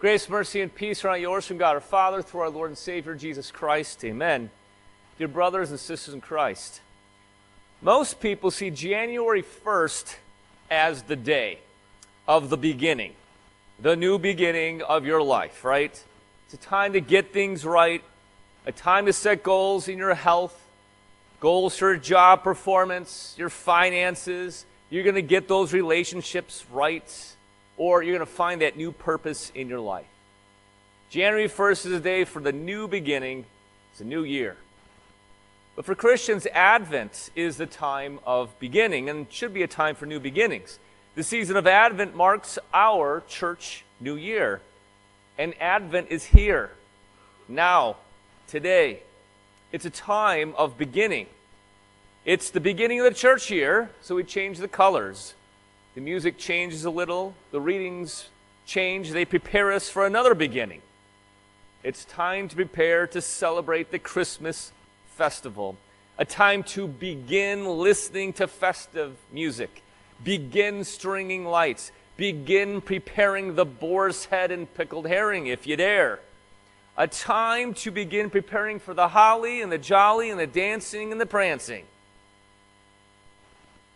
Grace, mercy, and peace are on yours from God our Father through our Lord and Savior Jesus Christ. Amen. Dear brothers and sisters in Christ, most people see January 1st as the day of the beginning, the new beginning of your life, right? It's a time to get things right, a time to set goals in your health, goals for job performance, your finances. You're going to get those relationships right or you're going to find that new purpose in your life. January 1st is a day for the new beginning, it's a new year. But for Christians, Advent is the time of beginning and should be a time for new beginnings. The season of Advent marks our church new year. And Advent is here, now, today. It's a time of beginning. It's the beginning of the church year, so we change the colors. The music changes a little, the readings change, they prepare us for another beginning. It's time to prepare to celebrate the Christmas festival, a time to begin listening to festive music, begin stringing lights, begin preparing the boar's head and pickled herring if you dare. A time to begin preparing for the holly and the jolly and the dancing and the prancing.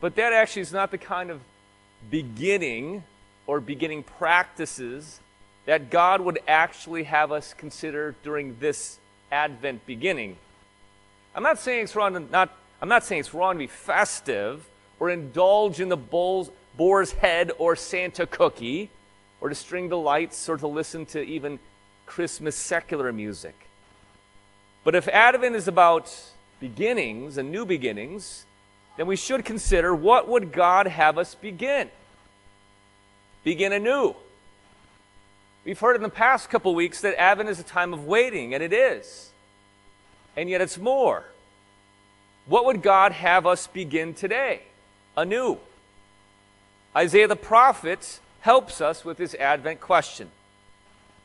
But that actually is not the kind of beginning or beginning practices that God would actually have us consider during this Advent beginning. I'm not saying it's wrong to not I'm not saying it's wrong to be festive or indulge in the bull's, boar's head or Santa cookie or to string the lights or to listen to even Christmas secular music. But if Advent is about beginnings and new beginnings, then we should consider what would God have us begin? Begin anew. We've heard in the past couple weeks that Advent is a time of waiting, and it is. And yet it's more. What would God have us begin today? Anew. Isaiah the prophet helps us with this Advent question.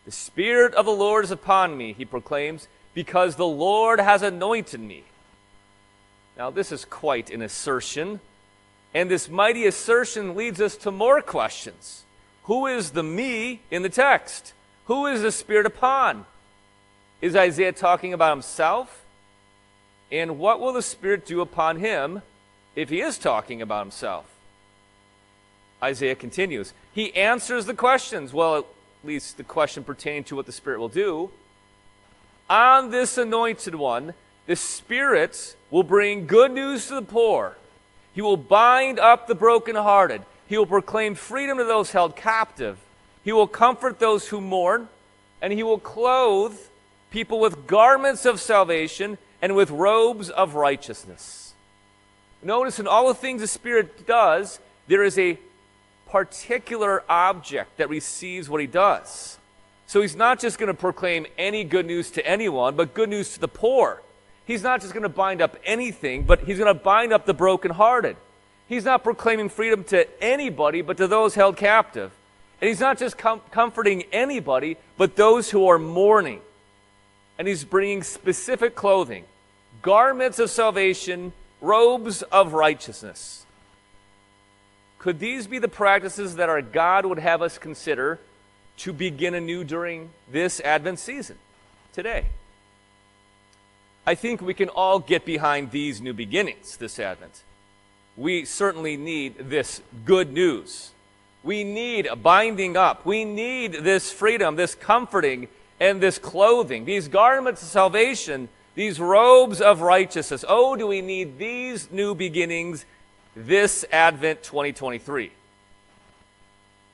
The Spirit of the Lord is upon me, he proclaims, because the Lord has anointed me now, this is quite an assertion. And this mighty assertion leads us to more questions. Who is the me in the text? Who is the Spirit upon? Is Isaiah talking about himself? And what will the Spirit do upon him if he is talking about himself? Isaiah continues. He answers the questions. Well, at least the question pertaining to what the Spirit will do. On this anointed one, the Spirit will bring good news to the poor. He will bind up the brokenhearted. He will proclaim freedom to those held captive. He will comfort those who mourn, and he will clothe people with garments of salvation and with robes of righteousness. Notice in all the things the Spirit does, there is a particular object that receives what he does. So he's not just going to proclaim any good news to anyone, but good news to the poor. He's not just going to bind up anything, but he's going to bind up the brokenhearted. He's not proclaiming freedom to anybody, but to those held captive. And he's not just com- comforting anybody, but those who are mourning. And he's bringing specific clothing, garments of salvation, robes of righteousness. Could these be the practices that our God would have us consider to begin anew during this Advent season today? I think we can all get behind these new beginnings this Advent. We certainly need this good news. We need a binding up. We need this freedom, this comforting, and this clothing, these garments of salvation, these robes of righteousness. Oh, do we need these new beginnings this Advent 2023?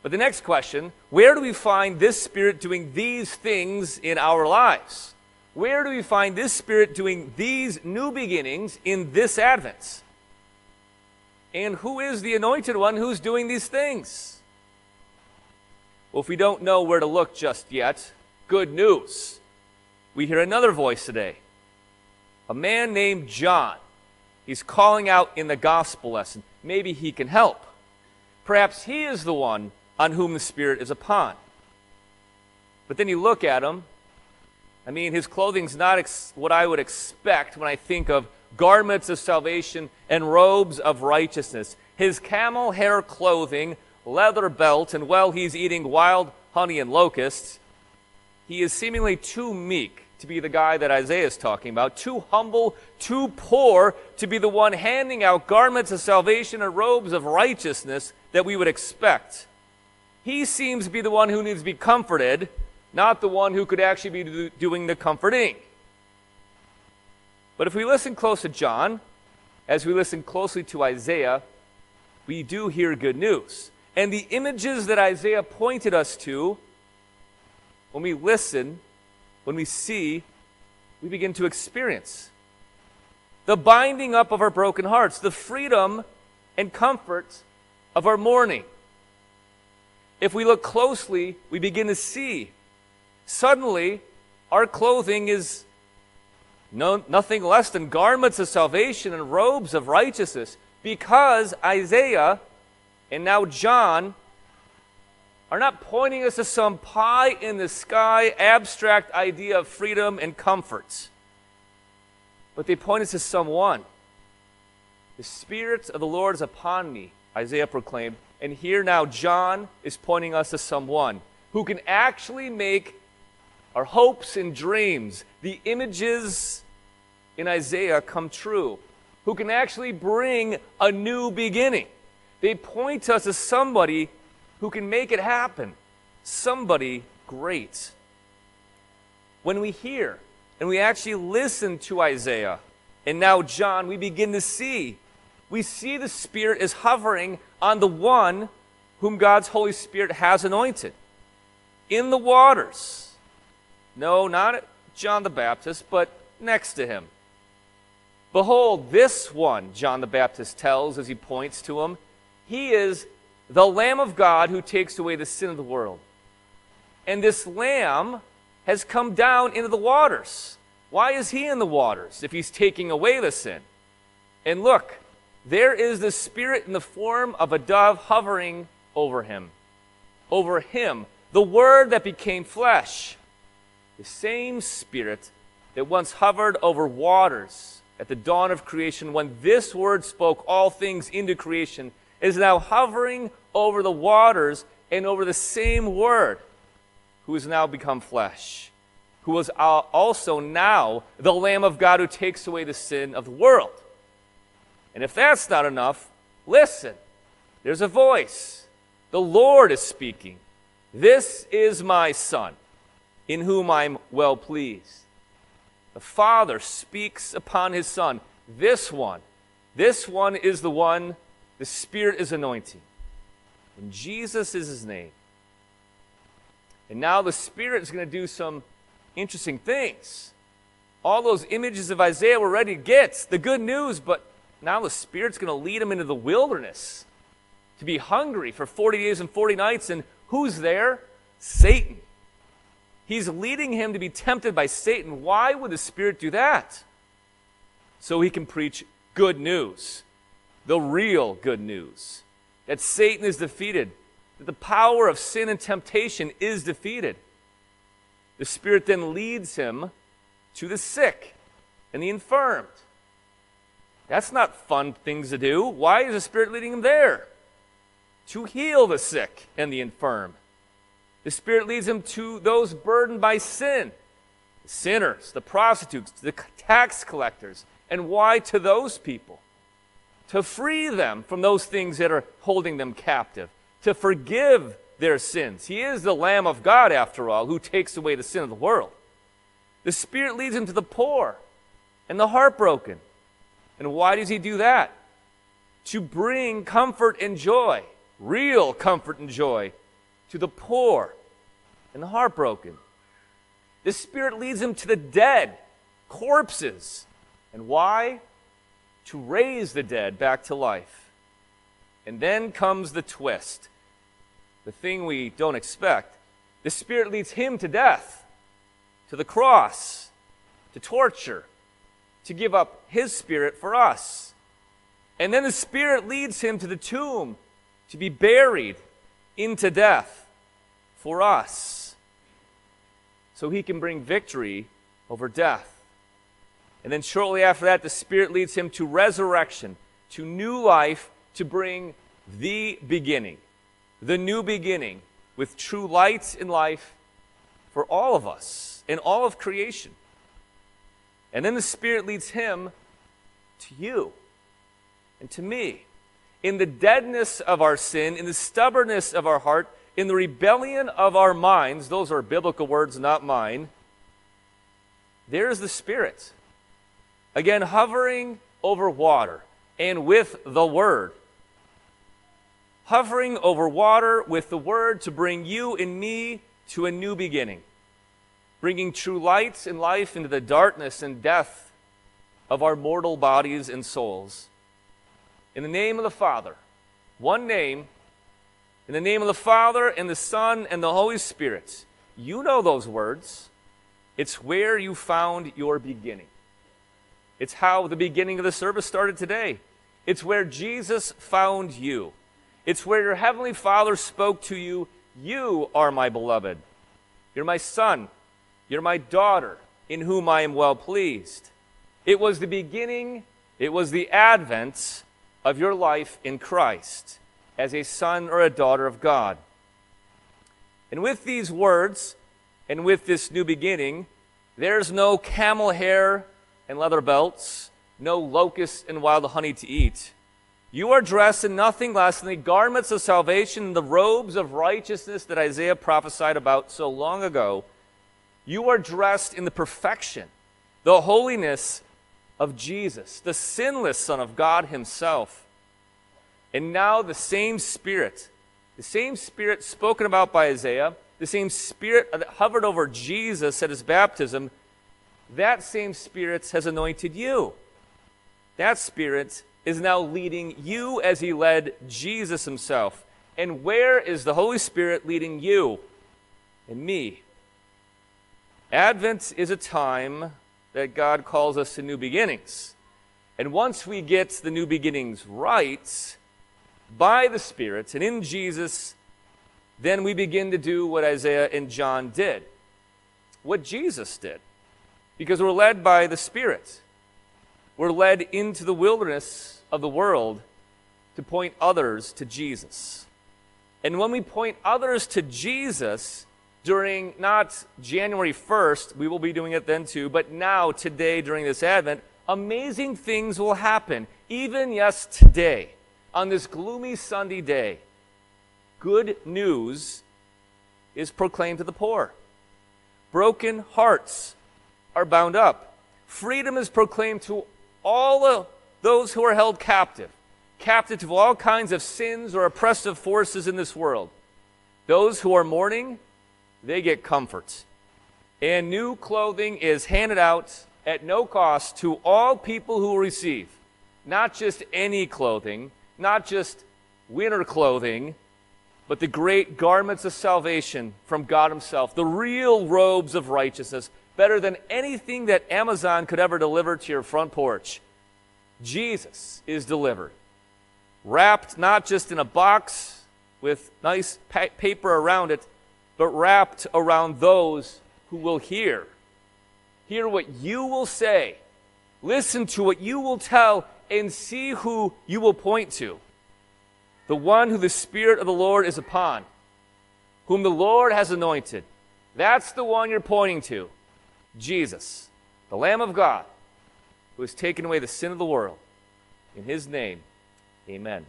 But the next question where do we find this Spirit doing these things in our lives? Where do we find this Spirit doing these new beginnings in this Advent? And who is the anointed one who's doing these things? Well, if we don't know where to look just yet, good news. We hear another voice today. A man named John. He's calling out in the gospel lesson. Maybe he can help. Perhaps he is the one on whom the Spirit is upon. But then you look at him I mean, his clothing's not ex- what I would expect when I think of garments of salvation and robes of righteousness. His camel hair clothing, leather belt, and well, he's eating wild honey and locusts. he is seemingly too meek to be the guy that Isaiah is talking about, too humble, too poor to be the one handing out garments of salvation and robes of righteousness that we would expect. He seems to be the one who needs to be comforted, not the one who could actually be doing the comforting. But if we listen close to John, as we listen closely to Isaiah, we do hear good news. And the images that Isaiah pointed us to, when we listen, when we see, we begin to experience. The binding up of our broken hearts, the freedom and comfort of our mourning. If we look closely, we begin to see. Suddenly, our clothing is no, nothing less than garments of salvation and robes of righteousness because Isaiah and now John are not pointing us to some pie in the sky abstract idea of freedom and comforts, but they point us to someone. The Spirit of the Lord is upon me, Isaiah proclaimed. And here now, John is pointing us to someone who can actually make our hopes and dreams, the images in Isaiah, come true, who can actually bring a new beginning. They point us to somebody who can make it happen, somebody great. When we hear and we actually listen to Isaiah and now John, we begin to see. We see the Spirit is hovering on the one whom God's Holy Spirit has anointed in the waters. No, not John the Baptist, but next to him. Behold, this one, John the Baptist tells as he points to him, he is the Lamb of God who takes away the sin of the world. And this Lamb has come down into the waters. Why is he in the waters if he's taking away the sin? And look, there is the Spirit in the form of a dove hovering over him. Over him, the Word that became flesh. The same Spirit that once hovered over waters at the dawn of creation, when this Word spoke all things into creation, is now hovering over the waters and over the same Word who has now become flesh, who is also now the Lamb of God who takes away the sin of the world. And if that's not enough, listen. There's a voice. The Lord is speaking. This is my Son, in whom I'm well pleased. The Father speaks upon his Son. This one, this one is the one the Spirit is anointing. And Jesus is his name. And now the Spirit is going to do some interesting things. All those images of Isaiah were ready to get the good news, but now the Spirit's going to lead him into the wilderness to be hungry for 40 days and 40 nights. And who's there? Satan. He's leading him to be tempted by Satan. Why would the Spirit do that? So he can preach good news the real good news that Satan is defeated, that the power of sin and temptation is defeated. The Spirit then leads him to the sick and the infirmed. That's not fun things to do. Why is the Spirit leading him there? To heal the sick and the infirm. The Spirit leads him to those burdened by sin sinners, the prostitutes, the tax collectors. And why to those people? to free them from those things that are holding them captive, to forgive their sins. He is the Lamb of God, after all, who takes away the sin of the world. The Spirit leads him to the poor and the heartbroken. And why does he do that? To bring comfort and joy, real comfort and joy, to the poor and the heartbroken. The Spirit leads him to the dead, corpses. And why? to raise the dead back to life. And then comes the twist the thing we don't expect. The Spirit leads him to death, to the cross, to torture, to give up his Spirit for us. And then the Spirit leads him to the tomb to be buried into death for us so he can bring victory over death. And then shortly after that, the Spirit leads him to resurrection, to new life, to bring the beginning, the new beginning with true light in life for all of us in all of creation. And then the Spirit leads him to you and to me. In the deadness of our sin, in the stubbornness of our heart, in the rebellion of our minds, those are biblical words, not mine, there is the Spirit. Again, hovering over water and with the Word. Hovering over water with the Word to bring you and me to a new beginning. Bringing true light and life into the darkness and death of our mortal bodies and souls. In the name of the Father, one name, in the name of the Father and the Son and the Holy Spirit. You know those words. It's where you found your beginning. It's how the beginning of the service started today. It's where Jesus found you. It's where your Heavenly Father spoke to you. You are my beloved. You're my son. You're my daughter, in whom I am well pleased. It was the beginning, it was the advent of your life in Christ as a son or a daughter of God. And with these words, and with this new beginning, there's no camel hair and leather belts, no locusts and wild honey to eat. You are dressed in nothing less than the garments of salvation, the robes of righteousness that Isaiah prophesied about so long ago. You are dressed in the perfection, the holiness of Jesus, the sinless Son of God Himself. And now the same Spirit, the same Spirit spoken about by Isaiah, the same Spirit that hovered over Jesus at His baptism, that same Spirit has anointed you. That Spirit is now leading you as He led Jesus Himself. And where is the Holy Spirit leading you and me? Advent is a time that God calls us to new beginnings. And once we get the new beginnings right, by the Spirit and in Jesus, then we begin to do what Isaiah and John did, what Jesus did because we're led by the Spirit. We're led into the wilderness of the world to point others to Jesus. And when we point others to Jesus during not January 1st, we will be doing it then too, but now, today, during this Advent, amazing things will happen. Even, yes, today, on this gloomy Sunday day, good news is proclaimed to the poor. Broken hearts are bound up. Freedom is proclaimed to all of those who are held captive, captive to all kinds of sins or oppressive forces in this world. Those who are mourning, they get comfort. And new clothing is handed out at no cost to all people who receive. Not just any clothing, not just winter clothing, but the great garments of salvation from God Himself, the real robes of righteousness, better than anything that Amazon could ever deliver to your front porch. Jesus is delivered. Wrapped not just in a box with nice pa- paper around it, but wrapped around those who will hear. Hear what you will say, listen to what you will tell, and see who you will point to. The one who the Spirit of the Lord is upon, whom the Lord has anointed. That's the one you're pointing to. Jesus, the Lamb of God, who has taken away the sin of the world. In his name, amen.